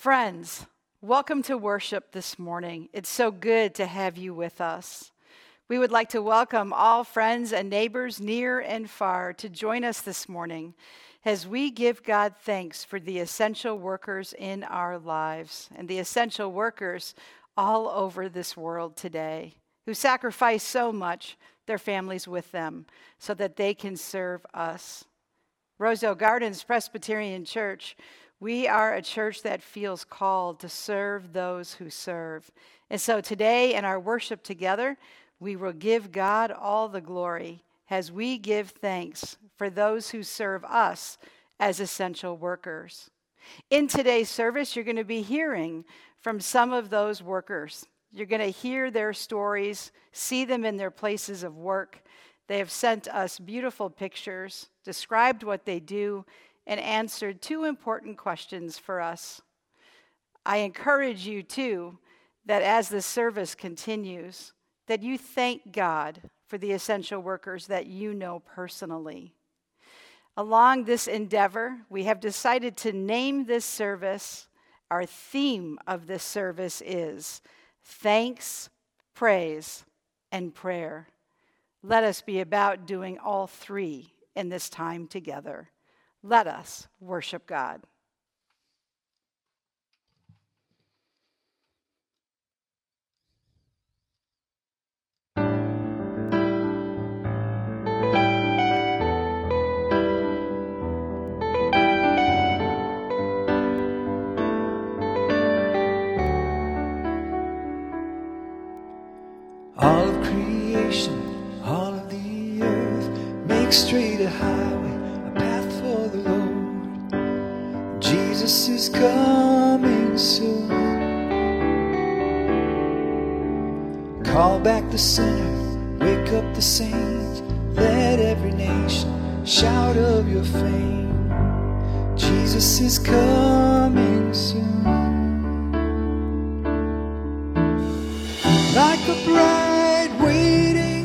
Friends, welcome to worship this morning. It's so good to have you with us. We would like to welcome all friends and neighbors near and far to join us this morning as we give God thanks for the essential workers in our lives and the essential workers all over this world today who sacrifice so much, their families with them, so that they can serve us. Rosedale Gardens Presbyterian Church we are a church that feels called to serve those who serve. And so today, in our worship together, we will give God all the glory as we give thanks for those who serve us as essential workers. In today's service, you're going to be hearing from some of those workers. You're going to hear their stories, see them in their places of work. They have sent us beautiful pictures, described what they do, and answered two important questions for us. I encourage you, too, that as the service continues, that you thank God for the essential workers that you know personally. Along this endeavor, we have decided to name this service. Our theme of this service is thanks, praise, and prayer. Let us be about doing all three in this time together. Let us worship God. All creation, all of the earth, make straight a highway is coming soon. Call back the sinner, wake up the saint, let every nation shout of your fame. Jesus is coming soon. Like a bride waiting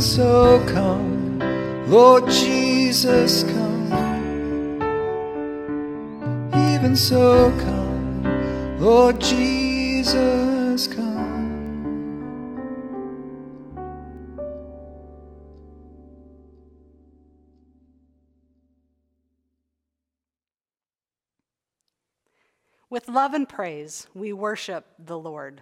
So come, Lord Jesus, come. Even so come, Lord Jesus, come. With love and praise, we worship the Lord.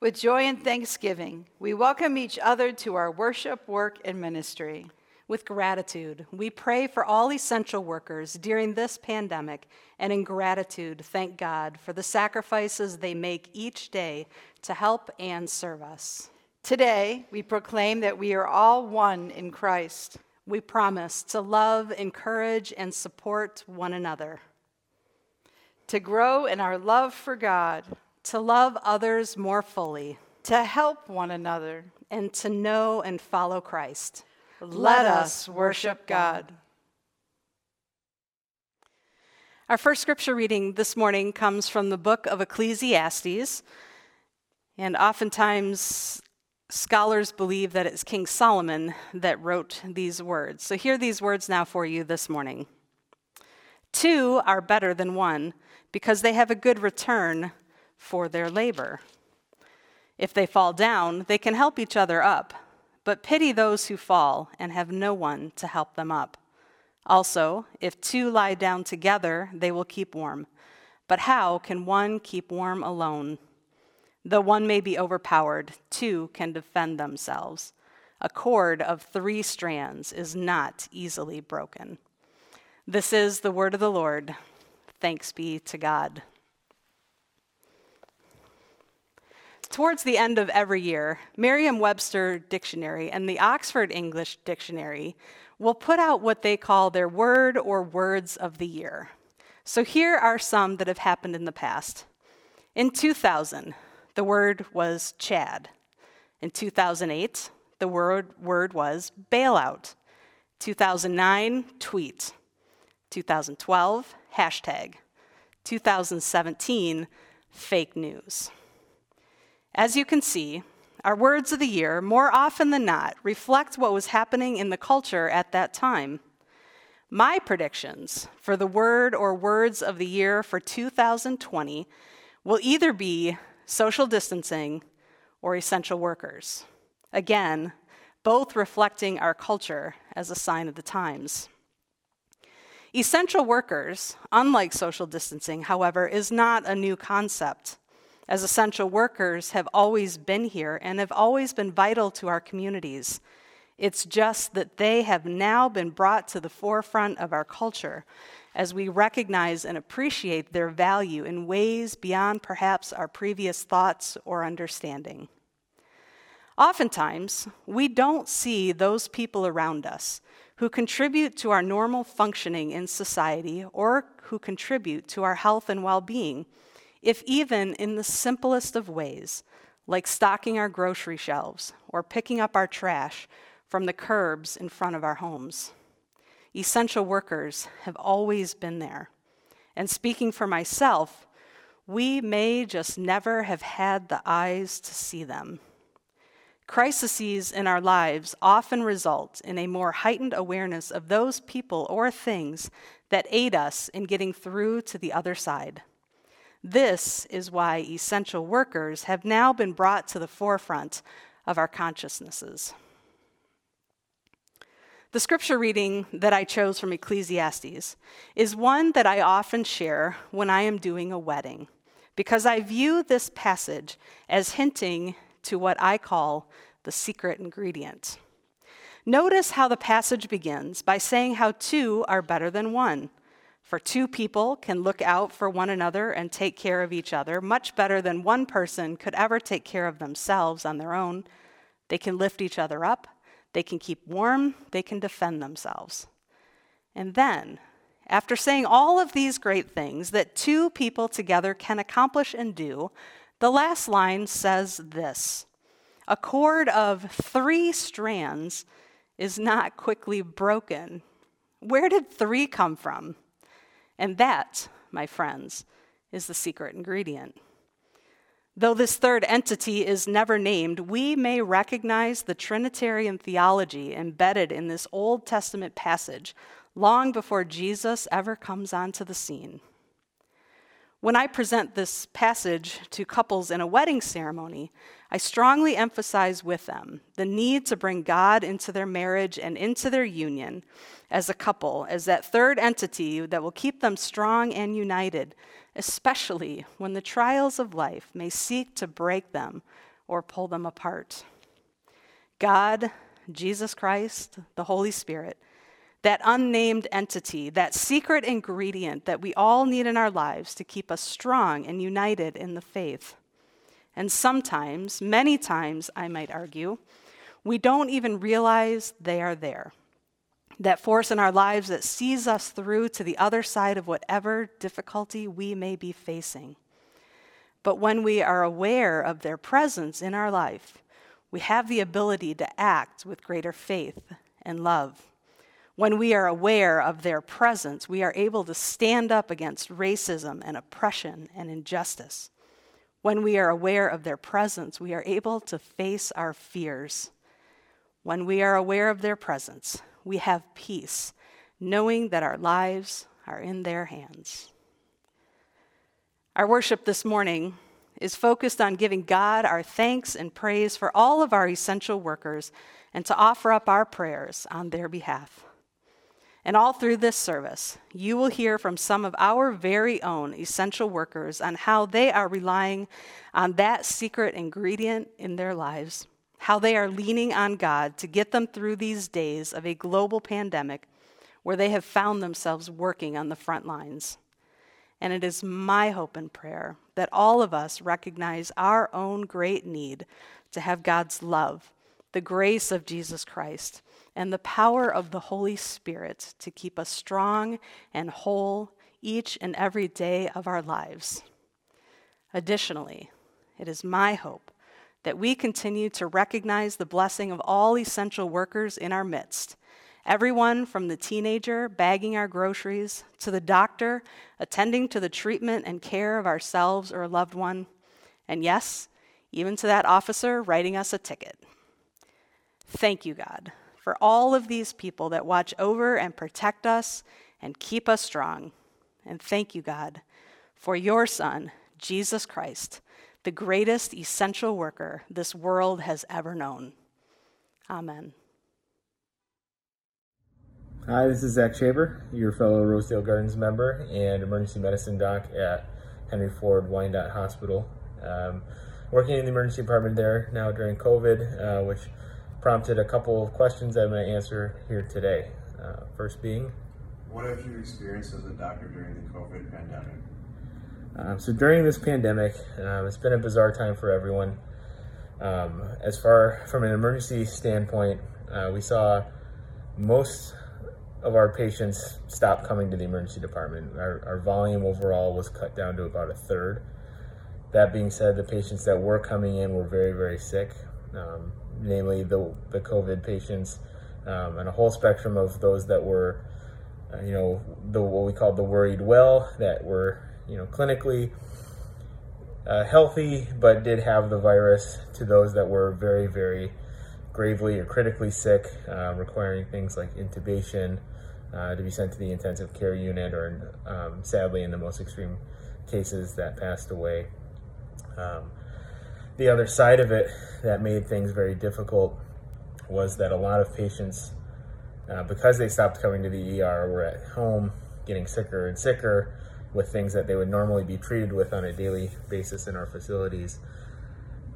With joy and thanksgiving, we welcome each other to our worship, work, and ministry. With gratitude, we pray for all essential workers during this pandemic, and in gratitude, thank God for the sacrifices they make each day to help and serve us. Today, we proclaim that we are all one in Christ. We promise to love, encourage, and support one another, to grow in our love for God, to love others more fully, to help one another, and to know and follow Christ. Let us worship God. Our first scripture reading this morning comes from the book of Ecclesiastes. And oftentimes, scholars believe that it's King Solomon that wrote these words. So, hear these words now for you this morning. Two are better than one because they have a good return for their labor. If they fall down, they can help each other up but pity those who fall and have no one to help them up. Also, if two lie down together, they will keep warm. But how can one keep warm alone? Though one may be overpowered, two can defend themselves. A cord of three strands is not easily broken. This is the word of the Lord. Thanks be to God. Towards the end of every year, Merriam Webster Dictionary and the Oxford English Dictionary will put out what they call their word or words of the year. So here are some that have happened in the past. In 2000, the word was Chad. In 2008, the word, word was bailout. 2009, tweet. 2012, hashtag. 2017, fake news. As you can see, our words of the year, more often than not, reflect what was happening in the culture at that time. My predictions for the word or words of the year for 2020 will either be social distancing or essential workers. Again, both reflecting our culture as a sign of the times. Essential workers, unlike social distancing, however, is not a new concept as essential workers have always been here and have always been vital to our communities. It's just that they have now been brought to the forefront of our culture as we recognize and appreciate their value in ways beyond perhaps our previous thoughts or understanding. Oftentimes, we don't see those people around us who contribute to our normal functioning in society or who contribute to our health and well being if even in the simplest of ways, like stocking our grocery shelves or picking up our trash from the curbs in front of our homes. Essential workers have always been there. And speaking for myself, we may just never have had the eyes to see them. Crises in our lives often result in a more heightened awareness of those people or things that aid us in getting through to the other side. This is why essential workers have now been brought to the forefront of our consciousnesses. The scripture reading that I chose from Ecclesiastes is one that I often share when I am doing a wedding, because I view this passage as hinting to what I call the secret ingredient. Notice how the passage begins by saying how two are better than one. For two people can look out for one another and take care of each other much better than one person could ever take care of themselves on their own. They can lift each other up, they can keep warm, they can defend themselves. And then, after saying all of these great things that two people together can accomplish and do, the last line says this A cord of three strands is not quickly broken. Where did three come from? And that, my friends, is the secret ingredient. Though this third entity is never named, we may recognize the Trinitarian theology embedded in this Old Testament passage long before Jesus ever comes onto the scene. When I present this passage to couples in a wedding ceremony, I strongly emphasize with them the need to bring God into their marriage and into their union as a couple, as that third entity that will keep them strong and united, especially when the trials of life may seek to break them or pull them apart. God, Jesus Christ, the Holy Spirit, that unnamed entity, that secret ingredient that we all need in our lives to keep us strong and united in the faith. And sometimes, many times, I might argue, we don't even realize they are there. That force in our lives that sees us through to the other side of whatever difficulty we may be facing. But when we are aware of their presence in our life, we have the ability to act with greater faith and love. When we are aware of their presence, we are able to stand up against racism and oppression and injustice. When we are aware of their presence, we are able to face our fears. When we are aware of their presence, we have peace, knowing that our lives are in their hands. Our worship this morning is focused on giving God our thanks and praise for all of our essential workers and to offer up our prayers on their behalf. And all through this service, you will hear from some of our very own essential workers on how they are relying on that secret ingredient in their lives, how they are leaning on God to get them through these days of a global pandemic where they have found themselves working on the front lines. And it is my hope and prayer that all of us recognize our own great need to have God's love, the grace of Jesus Christ, and the power of the Holy Spirit to keep us strong and whole each and every day of our lives. Additionally, it is my hope that we continue to recognize the blessing of all essential workers in our midst Everyone from the teenager bagging our groceries to the doctor attending to the treatment and care of ourselves or a loved one, and yes, even to that officer writing us a ticket. Thank you, God, for all of these people that watch over and protect us and keep us strong. And thank you, God, for your Son, Jesus Christ, the greatest essential worker this world has ever known. Amen. Hi, this is Zach Shaber, your fellow Rosedale Gardens member and emergency medicine doc at Henry Ford Wyandotte Hospital. Um, working in the emergency department there now during COVID, uh, which prompted a couple of questions that I'm going to answer here today. Uh, first being, what have you experienced as a doctor during the COVID pandemic? Um, so during this pandemic, um, it's been a bizarre time for everyone. Um, as far from an emergency standpoint, uh, we saw most of our patients stopped coming to the emergency department. Our, our volume overall was cut down to about a third. That being said, the patients that were coming in were very, very sick, um, namely the, the COVID patients um, and a whole spectrum of those that were, uh, you know, the what we called the worried well, that were, you know, clinically uh, healthy but did have the virus, to those that were very, very gravely or critically sick, uh, requiring things like intubation, uh, to be sent to the intensive care unit, or um, sadly, in the most extreme cases, that passed away. Um, the other side of it that made things very difficult was that a lot of patients, uh, because they stopped coming to the ER, were at home getting sicker and sicker with things that they would normally be treated with on a daily basis in our facilities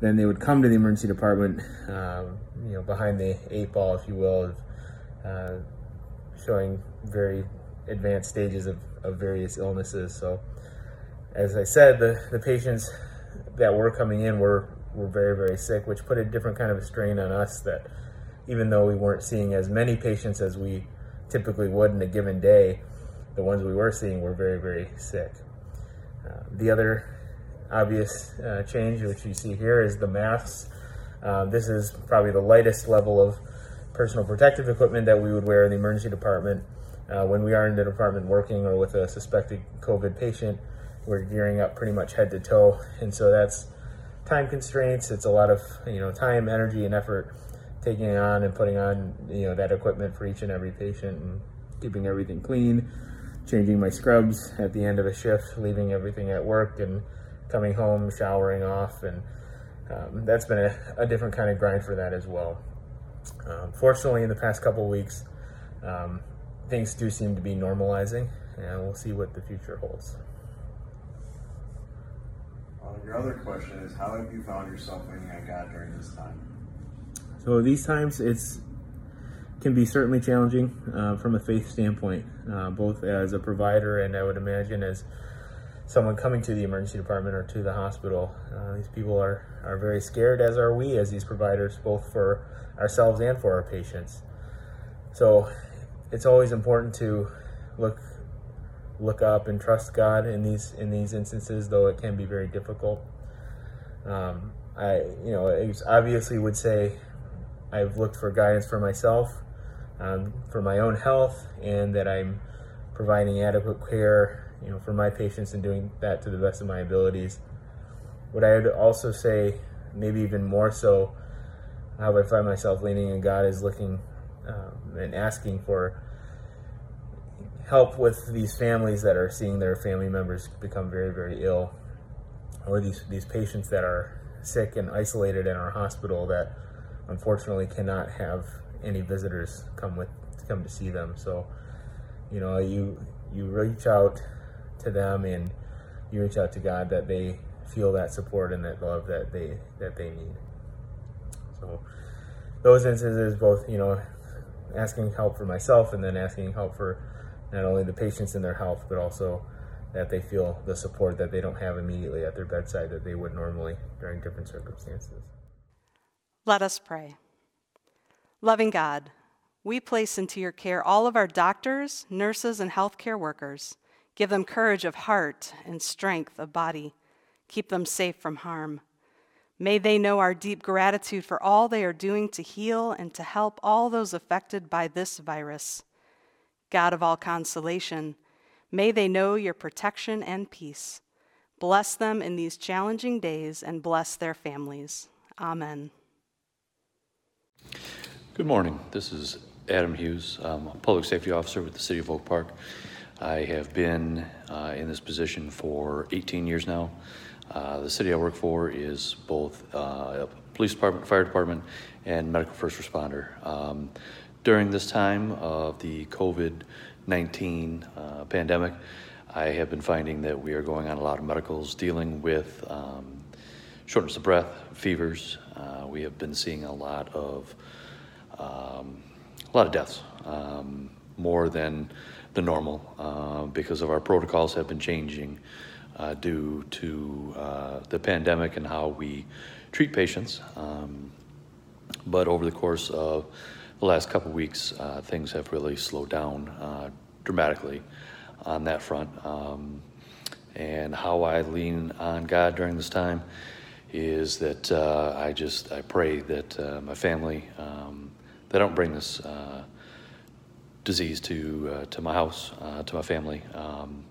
then they would come to the emergency department, um, you know, behind the eight ball, if you will, of, uh, showing very advanced stages of, of various illnesses. So, as I said, the, the patients that were coming in were, were very, very sick, which put a different kind of a strain on us that even though we weren't seeing as many patients as we typically would in a given day, the ones we were seeing were very, very sick. Uh, the other obvious uh, change, which you see here, is the masks. Uh, this is probably the lightest level of personal protective equipment that we would wear in the emergency department. Uh, when we are in the department working or with a suspected COVID patient, we're gearing up pretty much head to toe. And so that's time constraints. It's a lot of, you know, time, energy, and effort taking on and putting on, you know, that equipment for each and every patient and keeping everything clean, changing my scrubs at the end of a shift, leaving everything at work, and coming home, showering off, and um, that's been a, a, different kind of grind for that as well. Um, fortunately, in the past couple weeks, um, things do seem to be normalizing, and we'll see what the future holds. Your other question is, how have you found yourself waiting on God during this time? So these times, it's can be certainly challenging uh, from a faith standpoint, uh, both as a provider and I would imagine as someone coming to the emergency department or to the hospital. Uh, these people are, are very scared, as are we as these providers, both for ourselves and for our patients. So it's always important to look look up and trust God in these in these instances, though it can be very difficult. Um, I you know obviously would say I've looked for guidance for myself um, for my own health and that I'm providing adequate care, you know, for my patients and doing that to the best of my abilities. What I would also say, maybe even more so, how I find myself leaning on God is looking um, and asking for help with these families that are seeing their family members become very, very ill, or these these patients that are sick and isolated in our hospital that unfortunately cannot have any visitors come with to come to see them. So, you know, you you reach out to them and you reach out to God that they feel that support and that love that they that they need. So, those instances, both you know, asking help for myself and then asking help for not only the patients and their health, but also that they feel the support that they don't have immediately at their bedside that they would normally during different circumstances. Let us pray. Loving God, we place into your care all of our doctors, nurses, and healthcare workers. Give them courage of heart and strength of body. Keep them safe from harm. May they know our deep gratitude for all they are doing to heal and to help all those affected by this virus. God of all consolation, may they know your protection and peace. Bless them in these challenging days and bless their families. Amen. Good morning. This is Adam Hughes. I'm a public safety officer with the City of Oak Park. I have been uh, in this position for 18 years now. Uh, the city I work for is both uh, a police department, fire department, and medical first responder. Um, during this time of the COVID 19 uh, pandemic, I have been finding that we are going on a lot of medicals dealing with um, shortness of breath, fevers. Uh, we have been seeing a lot of um, a lot of deaths, um, more than the normal, uh, because of our protocols have been changing uh, due to uh, the pandemic and how we treat patients. Um, but over the course of the last couple weeks, uh, things have really slowed down uh, dramatically on that front. Um, and how I lean on God during this time is that uh, I just I pray that my family um, they don't bring this uh, disease to uh, to my house, uh, to my family, um,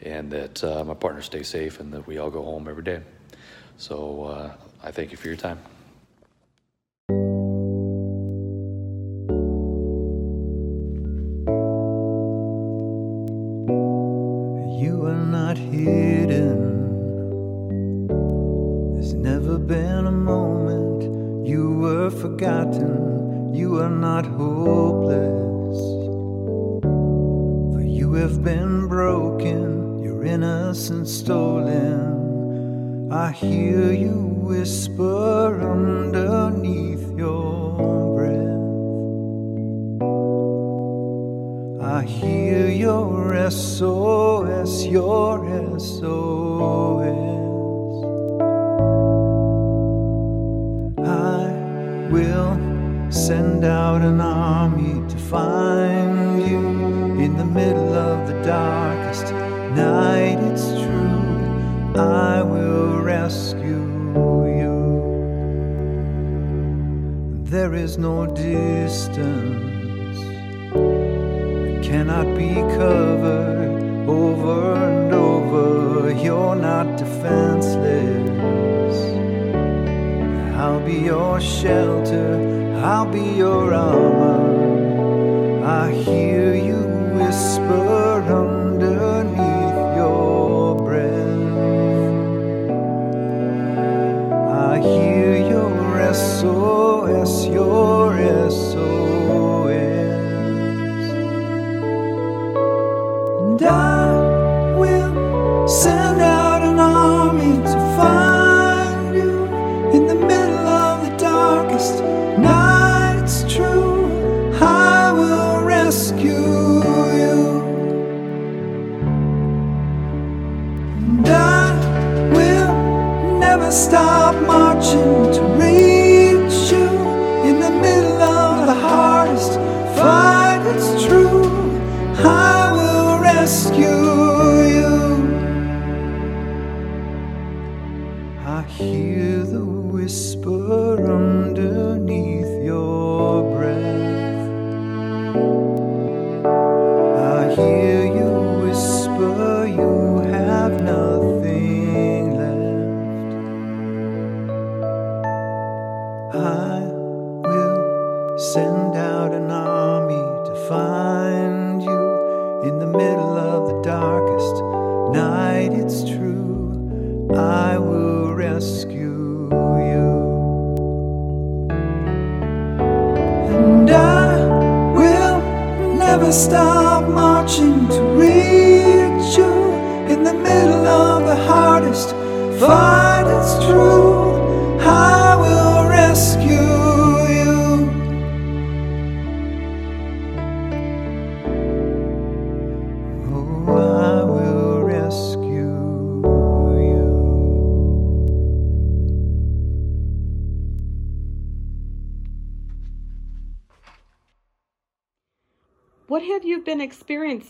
and that uh, my partner stays safe and that we all go home every day. So uh, I thank you for your time. I hear you whisper underneath your breath. I hear your SOS, your SOS. I will send out an army to find you in the middle of the darkest night. There is no distance that cannot be covered over and over. You're not defenseless. I'll be your shelter I'll be your armor. I hear you whisper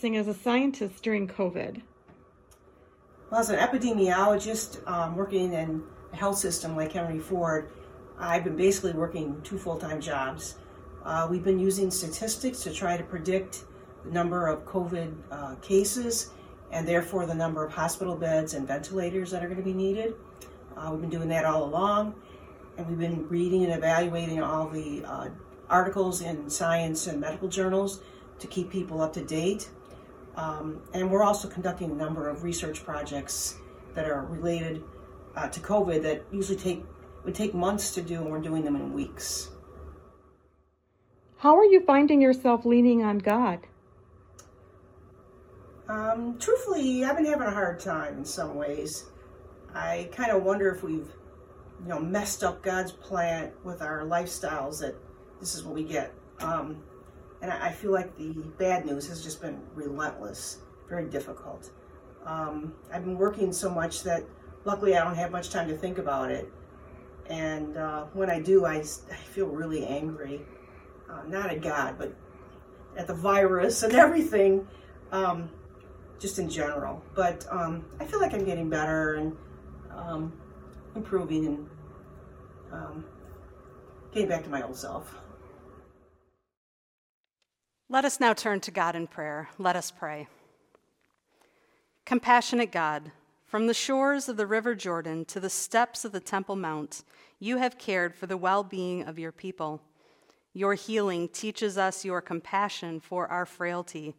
experiencing as a scientist during COVID? Well, as an epidemiologist um, working in a health system like Henry Ford, I've been basically working two full time jobs. Uh, we've been using statistics to try to predict the number of COVID uh, cases and therefore the number of hospital beds and ventilators that are going to be needed. Uh, we've been doing that all along, and we've been reading and evaluating all the uh, articles in science and medical journals to keep people up to date. Um, and we're also conducting a number of research projects that are related uh, to COVID that usually take would take months to do, and we're doing them in weeks. How are you finding yourself leaning on God? Um, truthfully, I've been having a hard time in some ways. I kind of wonder if we've, you know, messed up God's plan with our lifestyles. That this is what we get. Um, and I I feel like the bad news has just been relentless, very difficult. Um, I've been working so much that luckily I don't have much time to think about it. And uh, when I do, I feel really angry. Uh, not at God, but at the virus and everything, um, just in general. But um, I feel like I'm getting better and um, improving and um, getting back to my old self. Let us now turn to God in prayer. Let us pray. Compassionate God, from the shores of the river Jordan to the steps of the Temple Mount, you have cared for the well being of your people. Your healing teaches us your compassion for our frailty.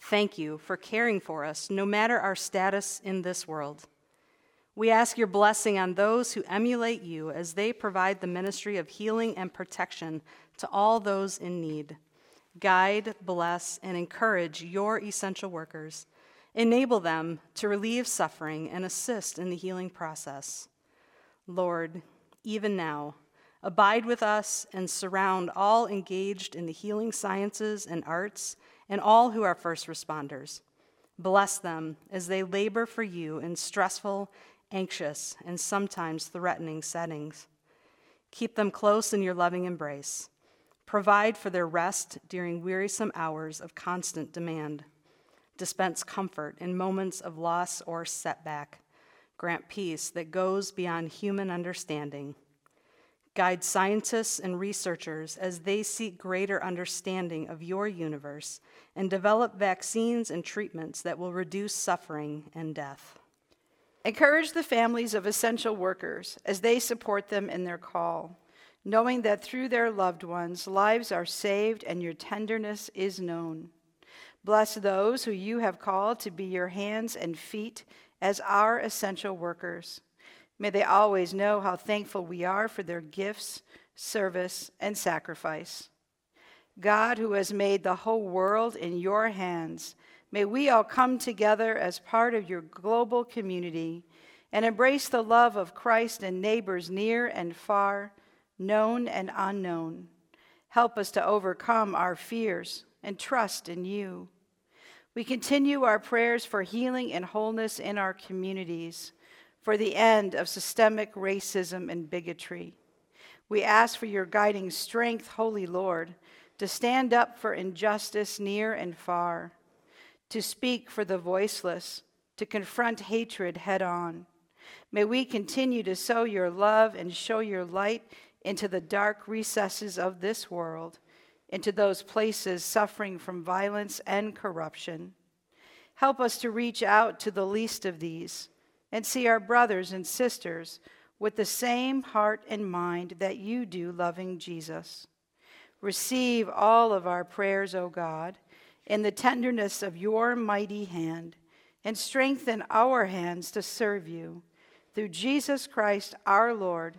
Thank you for caring for us, no matter our status in this world. We ask your blessing on those who emulate you as they provide the ministry of healing and protection to all those in need. Guide, bless, and encourage your essential workers. Enable them to relieve suffering and assist in the healing process. Lord, even now, abide with us and surround all engaged in the healing sciences and arts and all who are first responders. Bless them as they labor for you in stressful, anxious, and sometimes threatening settings. Keep them close in your loving embrace. Provide for their rest during wearisome hours of constant demand. Dispense comfort in moments of loss or setback. Grant peace that goes beyond human understanding. Guide scientists and researchers as they seek greater understanding of your universe and develop vaccines and treatments that will reduce suffering and death. Encourage the families of essential workers as they support them in their call, knowing that through their loved ones, lives are saved and your tenderness is known. Bless those who you have called to be your hands and feet as our essential workers. May they always know how thankful we are for their gifts, service, and sacrifice. God, who has made the whole world in your hands, May we all come together as part of your global community and embrace the love of Christ and neighbors near and far, known and unknown. Help us to overcome our fears and trust in you. We continue our prayers for healing and wholeness in our communities, for the end of systemic racism and bigotry. We ask for your guiding strength, Holy Lord, to stand up for injustice near and far, to speak for the voiceless, to confront hatred head on May we continue to sow your love and show your light into the dark recesses of this world, into those places suffering from violence and corruption. Help us to reach out to the least of these and see our brothers and sisters with the same heart and mind that you do, loving Jesus. Receive all of our prayers, O God, in the tenderness of your mighty hand, and strengthen our hands to serve you through Jesus Christ our Lord,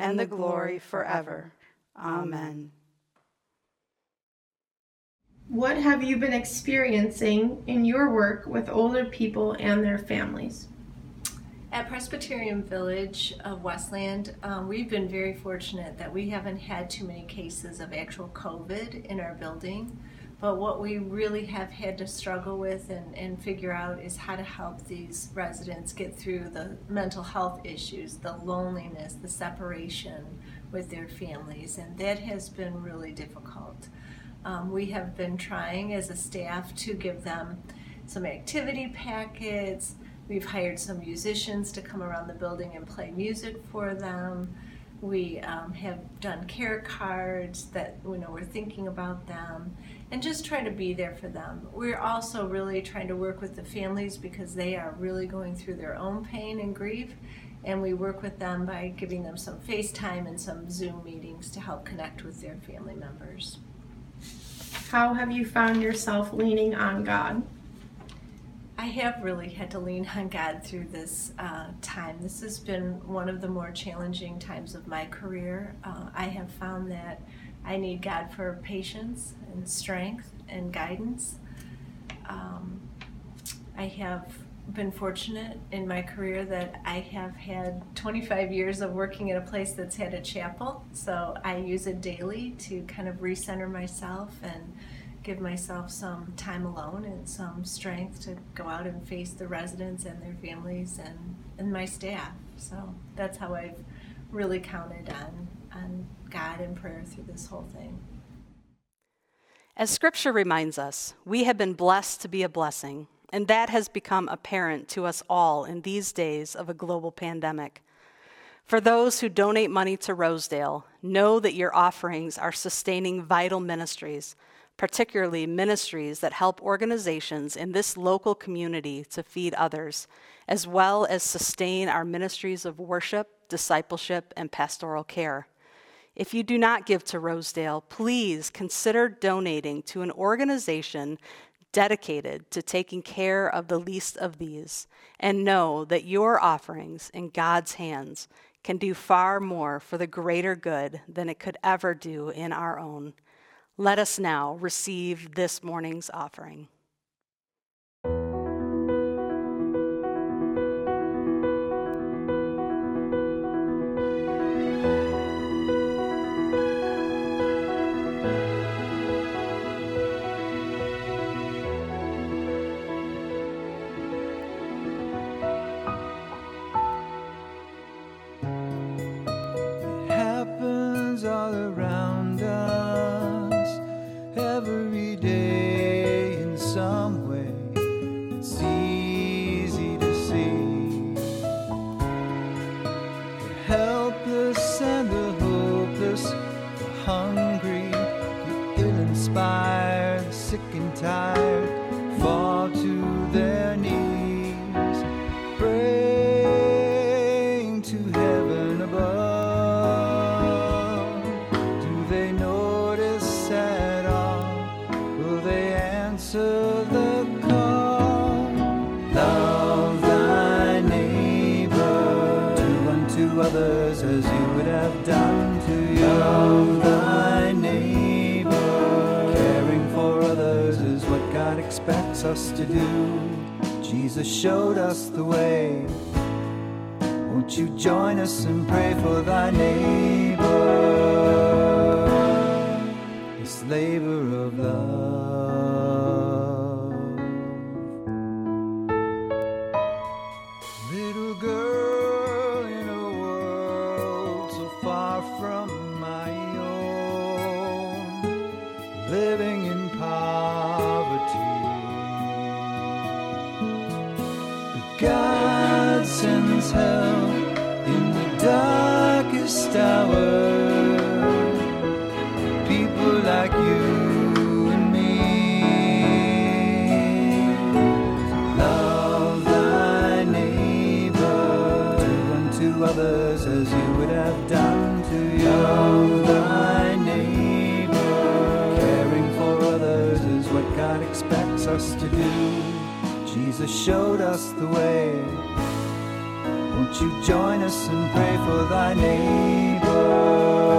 and the glory forever. Amen. What have you been experiencing in your work with older people and their families? At Presbyterian Village of Westland, um, we've been very fortunate that we haven't had too many cases of actual COVID in our building. But what we really have had to struggle with and, and figure out is how to help these residents get through the mental health issues, the loneliness, the separation with their families, and that has been really difficult. Um, we have been trying as a staff to give them some activity packets. We've hired some musicians to come around the building and play music for them. We um, have done care cards that you know we're thinking about them and just try to be there for them. We're also really trying to work with the families because they are really going through their own pain and grief. And we work with them by giving them some FaceTime and some Zoom meetings to help connect with their family members. How have you found yourself leaning on God? I have really had to lean on God through this uh, time. This has been one of the more challenging times of my career. Uh, I have found that I need God for patience and strength and guidance. Um, I have been fortunate in my career that I have had 25 years of working at a place that's had a chapel, so I use it daily to kind of recenter myself and give myself some time alone and some strength to go out and face the residents and their families and, and my staff. So that's how I've really counted on, on God in prayer through this whole thing. As scripture reminds us, we have been blessed to be a blessing, and that has become apparent to us all in these days of a global pandemic. For those who donate money to Rosedale, know that your offerings are sustaining vital ministries, particularly ministries that help organizations in this local community to feed others, as well as sustain our ministries of worship, discipleship, and pastoral care. If you do not give to Rosedale, please consider donating to an organization dedicated to taking care of the least of these, and know that your offerings in God's hands can do far more for the greater good than it could ever do in our own. Let us now receive this morning's offering. all around us every day in some way. It's easy to see the helpless and the hopeless, the hungry, the ill inspired, the sick and tired. Us to do. Jesus showed us the way. Won't you join us and pray for thy neighbor? This labor of love. God expects us to do. Jesus showed us the way. Won't you join us and pray for thy neighbor?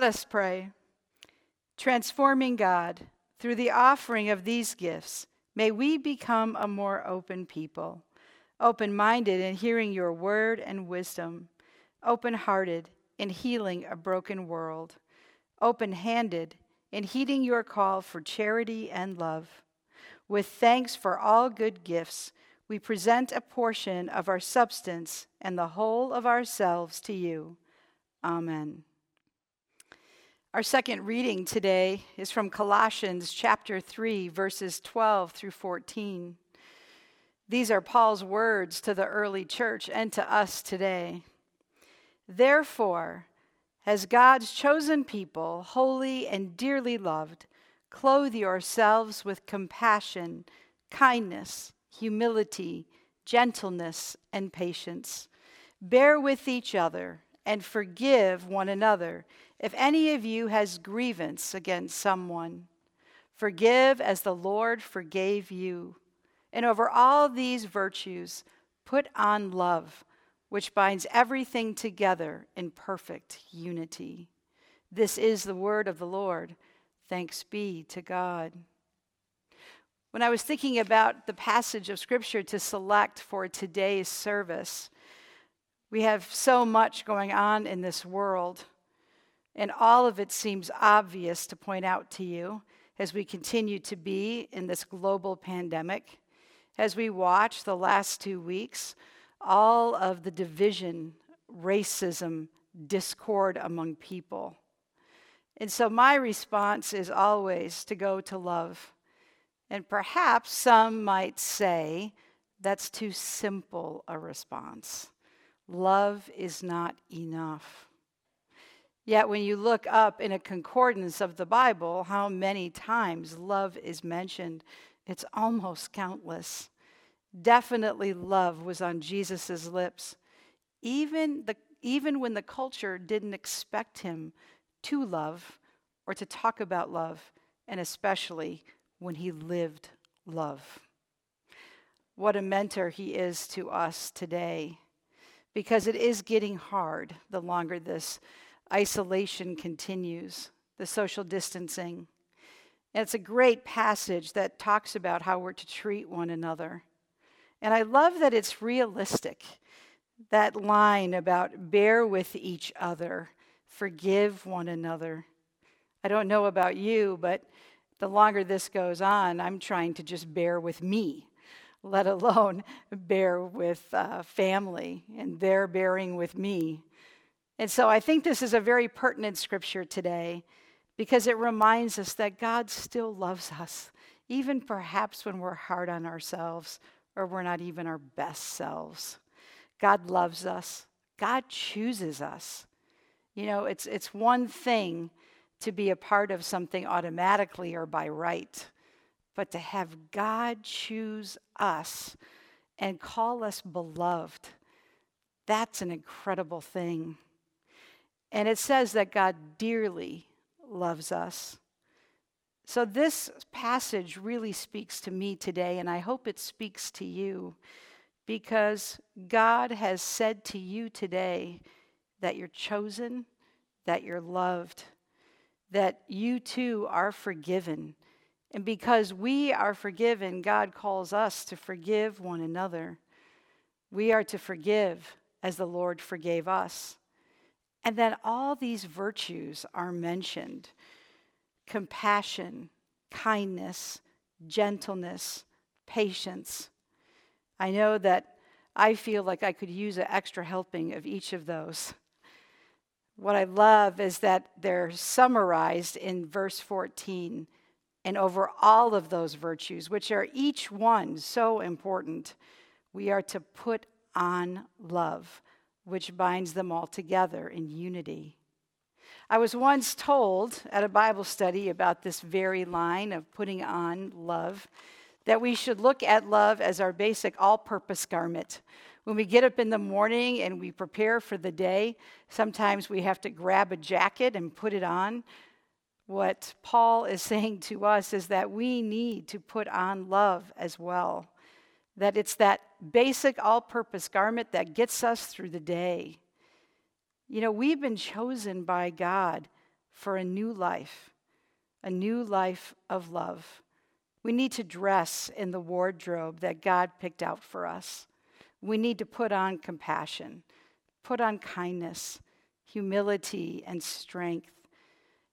Let us pray. Transforming God, through the offering of these gifts, may we become a more open people, open minded in hearing your word and wisdom, open hearted in healing a broken world, open handed in heeding your call for charity and love. With thanks for all good gifts, we present a portion of our substance and the whole of ourselves to you. Amen. Our second reading today is from Colossians chapter 3, verses 12 through 14. These are Paul's words to the early church and to us today. Therefore, as God's chosen people, holy and dearly loved, clothe yourselves with compassion, kindness, humility, gentleness, and patience. Bear with each other and forgive one another if any of you has grievance against someone. Forgive as the Lord forgave you. And over all these virtues, put on love, which binds everything together in perfect unity. This is the word of the Lord. Thanks be to God. When I was thinking about the passage of Scripture to select for today's service, we have so much going on in this world, and all of it seems obvious to point out to you as we continue to be in this global pandemic, as we watch the last two weeks, all of the division, racism, discord among people. And so my response is always to go to love And perhaps some might say that's too simple a response. Love is not enough. Yet, when you look up in a concordance of the Bible how many times love is mentioned, it's almost countless. Definitely, love was on Jesus' lips, even, the, even when the culture didn't expect him to love or to talk about love, and especially when he lived love. What a mentor he is to us today, because it is getting hard the longer this isolation continues, the social distancing. And it's a great passage that talks about how we're to treat one another. And I love that it's realistic. That line about bear with each other, forgive one another. I don't know about you, but the longer this goes on, I'm trying to just bear with me, let alone bear with uh, family, and they're bearing with me. And so I think this is a very pertinent scripture today because it reminds us that God still loves us, even perhaps when we're hard on ourselves or we're not even our best selves. God loves us, God chooses us. You know, it's, it's one thing to be a part of something automatically or by right, but to have God choose us and call us beloved, that's an incredible thing. And it says that God dearly loves us. So, this passage really speaks to me today, and I hope it speaks to you because God has said to you today that you're chosen, that you're loved, that you too are forgiven. And because we are forgiven, God calls us to forgive one another. We are to forgive as the Lord forgave us. And then all these virtues are mentioned compassion, kindness, gentleness, patience. I know that I feel like I could use an extra helping of each of those. What I love is that they're summarized in verse 14. And over all of those virtues, which are each one so important, we are to put on love which binds them all together in unity. I was once told at a Bible study about this very line of putting on love that we should look at love as our basic all purpose garment. When we get up in the morning and we prepare for the day, sometimes we have to grab a jacket and put it on. What Paul is saying to us is that we need to put on love as well that it's that basic all purpose garment that gets us through the day. You know, we've been chosen by God for a new life, a new life of love. We need to dress in the wardrobe that God picked out for us. We need to put on compassion, put on kindness, humility, and strength.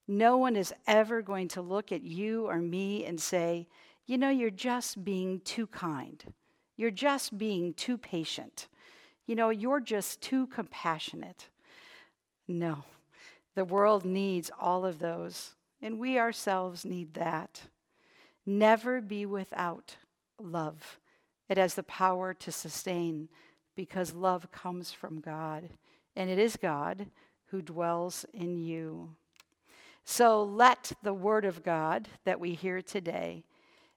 No one is ever going to look at you or me and say, you know, you're just being too kind. You're just being too patient. You know, you're just too compassionate. No, the world needs all of those, and we ourselves need that. Never be without love. It has the power to sustain because love comes from God, and it is God who dwells in you. So let the word of God that we hear today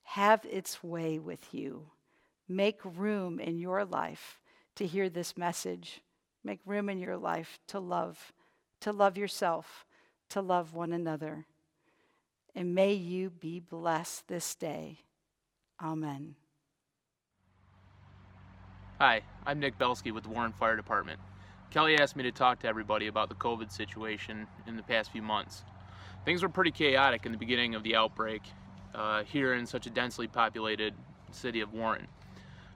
have its way with you. Make room in your life to hear this message. Make room in your life to love, to love yourself, to love one another. And may you be blessed this day. Amen. Hi, I'm Nick Belsky with the Warren Fire Department. Kelly asked me to talk to everybody about the COVID situation in the past few months. Things were pretty chaotic in the beginning of the outbreak uh, here in such a densely populated city of Warren.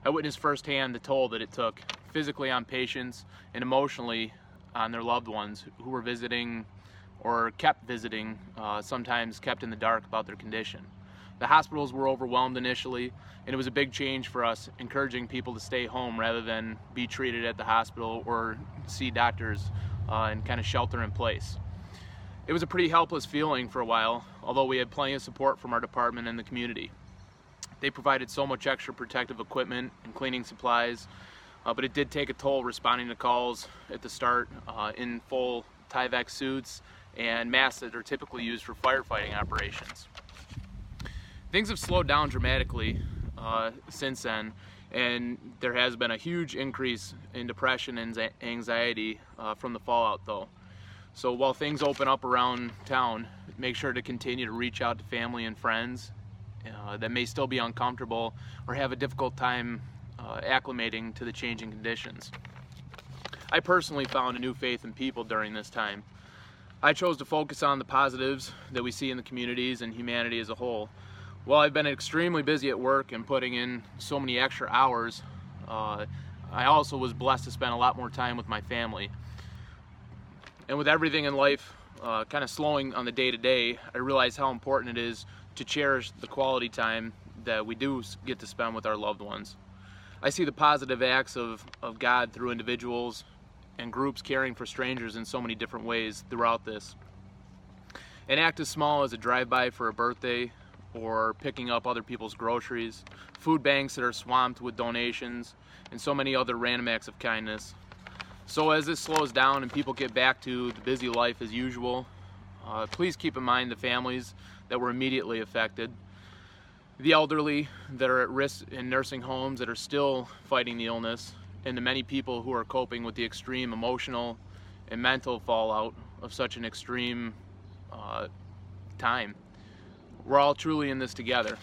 I witnessed firsthand the toll that it took physically on patients and emotionally on their loved ones who were visiting or kept visiting, uh, sometimes kept in the dark about their condition. The hospitals were overwhelmed initially, and it was a big change for us, encouraging people to stay home rather than be treated at the hospital or see doctors uh, and kind of shelter in place. It was a pretty helpless feeling for a while, although we had plenty of support from our department and the community. They provided so much extra protective equipment and cleaning supplies, uh, but it did take a toll responding to calls at the start uh, in full Tyvek suits and masks that are typically used for firefighting operations. Things have slowed down dramatically uh, since then, and there has been a huge increase in depression and anxiety uh, from the fallout, though. So while things open up around town, make sure to continue to reach out to family and friends uh, that may still be uncomfortable or have a difficult time uh, acclimating to the changing conditions. I personally found a new faith in people during this time. I chose to focus on the positives that we see in the communities and humanity as a whole. While I've been extremely busy at work and putting in so many extra hours, uh, I also was blessed to spend a lot more time with my family. And with everything in life uh, kind of slowing on the day to day, I realized how important it is to cherish the quality time that we do get to spend with our loved ones. I see the positive acts of, of God through individuals and groups caring for strangers in so many different ways throughout this. An act as small as a drive-by for a birthday or picking up other people's groceries, food banks that are swamped with donations, and so many other random acts of kindness. So as this slows down and people get back to the busy life as usual, uh, please keep in mind the families that were immediately affected, the elderly that are at risk in nursing homes that are still fighting the illness, and the many people who are coping with the extreme emotional and mental fallout of such an extreme uh, time. We're all truly in this together.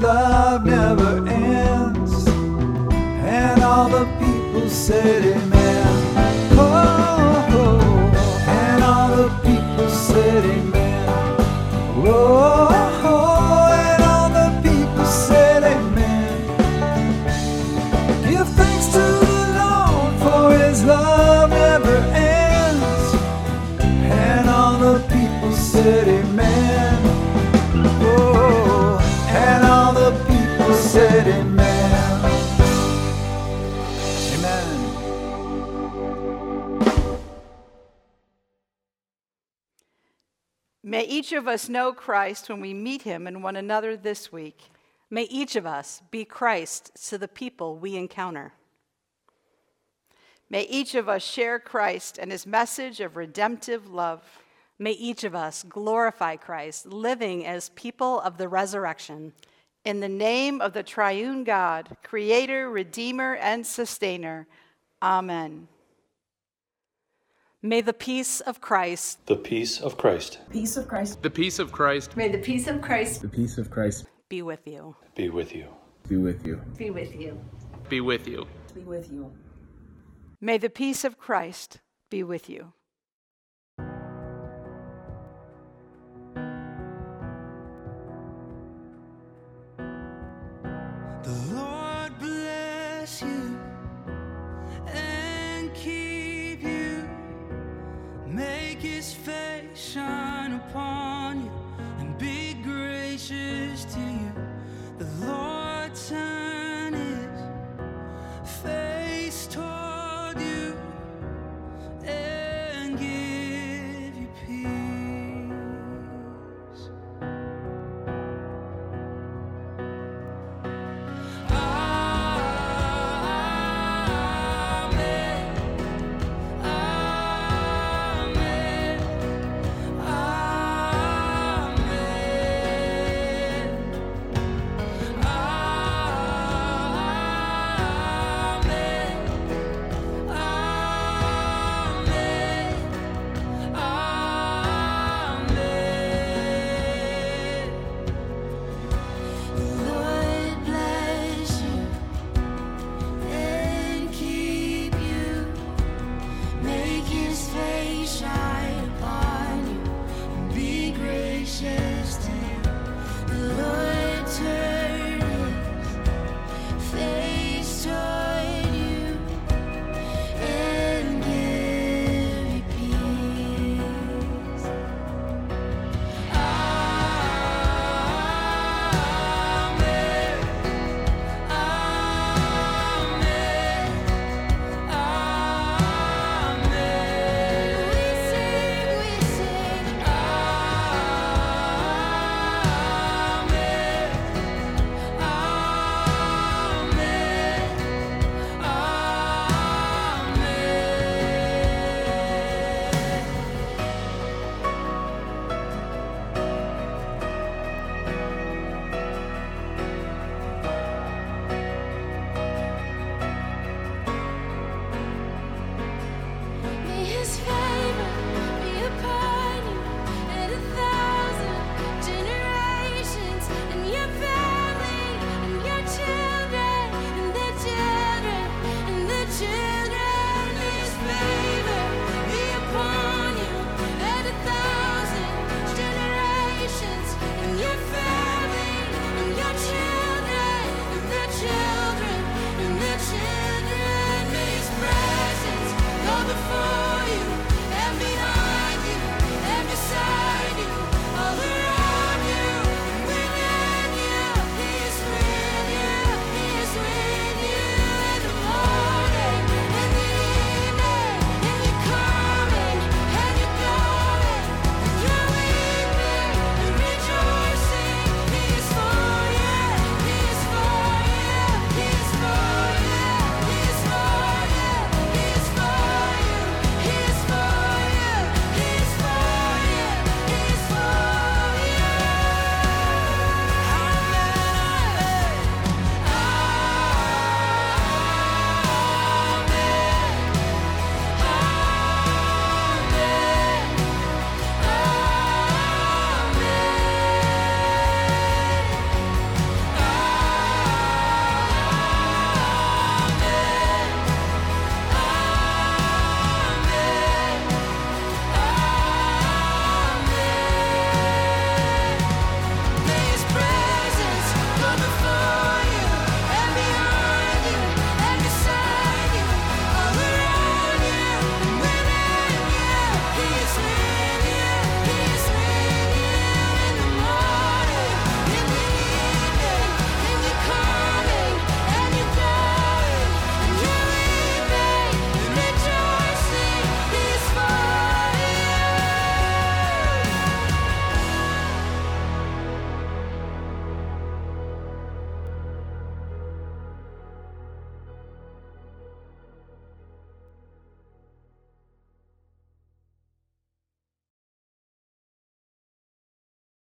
Love never ends. And all the people said, Amen. Oh, oh, oh. and all the people said, Amen. Whoa, May each of us know Christ when we meet him and one another this week. May each of us be Christ to the people we encounter. May each of us share Christ and his message of redemptive love. May each of us glorify Christ, living as people of the resurrection. In the name of the triune God, creator, redeemer, and sustainer. Amen. May the peace of Christ, The peace of Christ Peace of Christ. The peace of Christ May the peace of Christ The peace of Christ be with you. be with you. be with you. be with you. be with you. Be with you. May the peace of Christ be with you.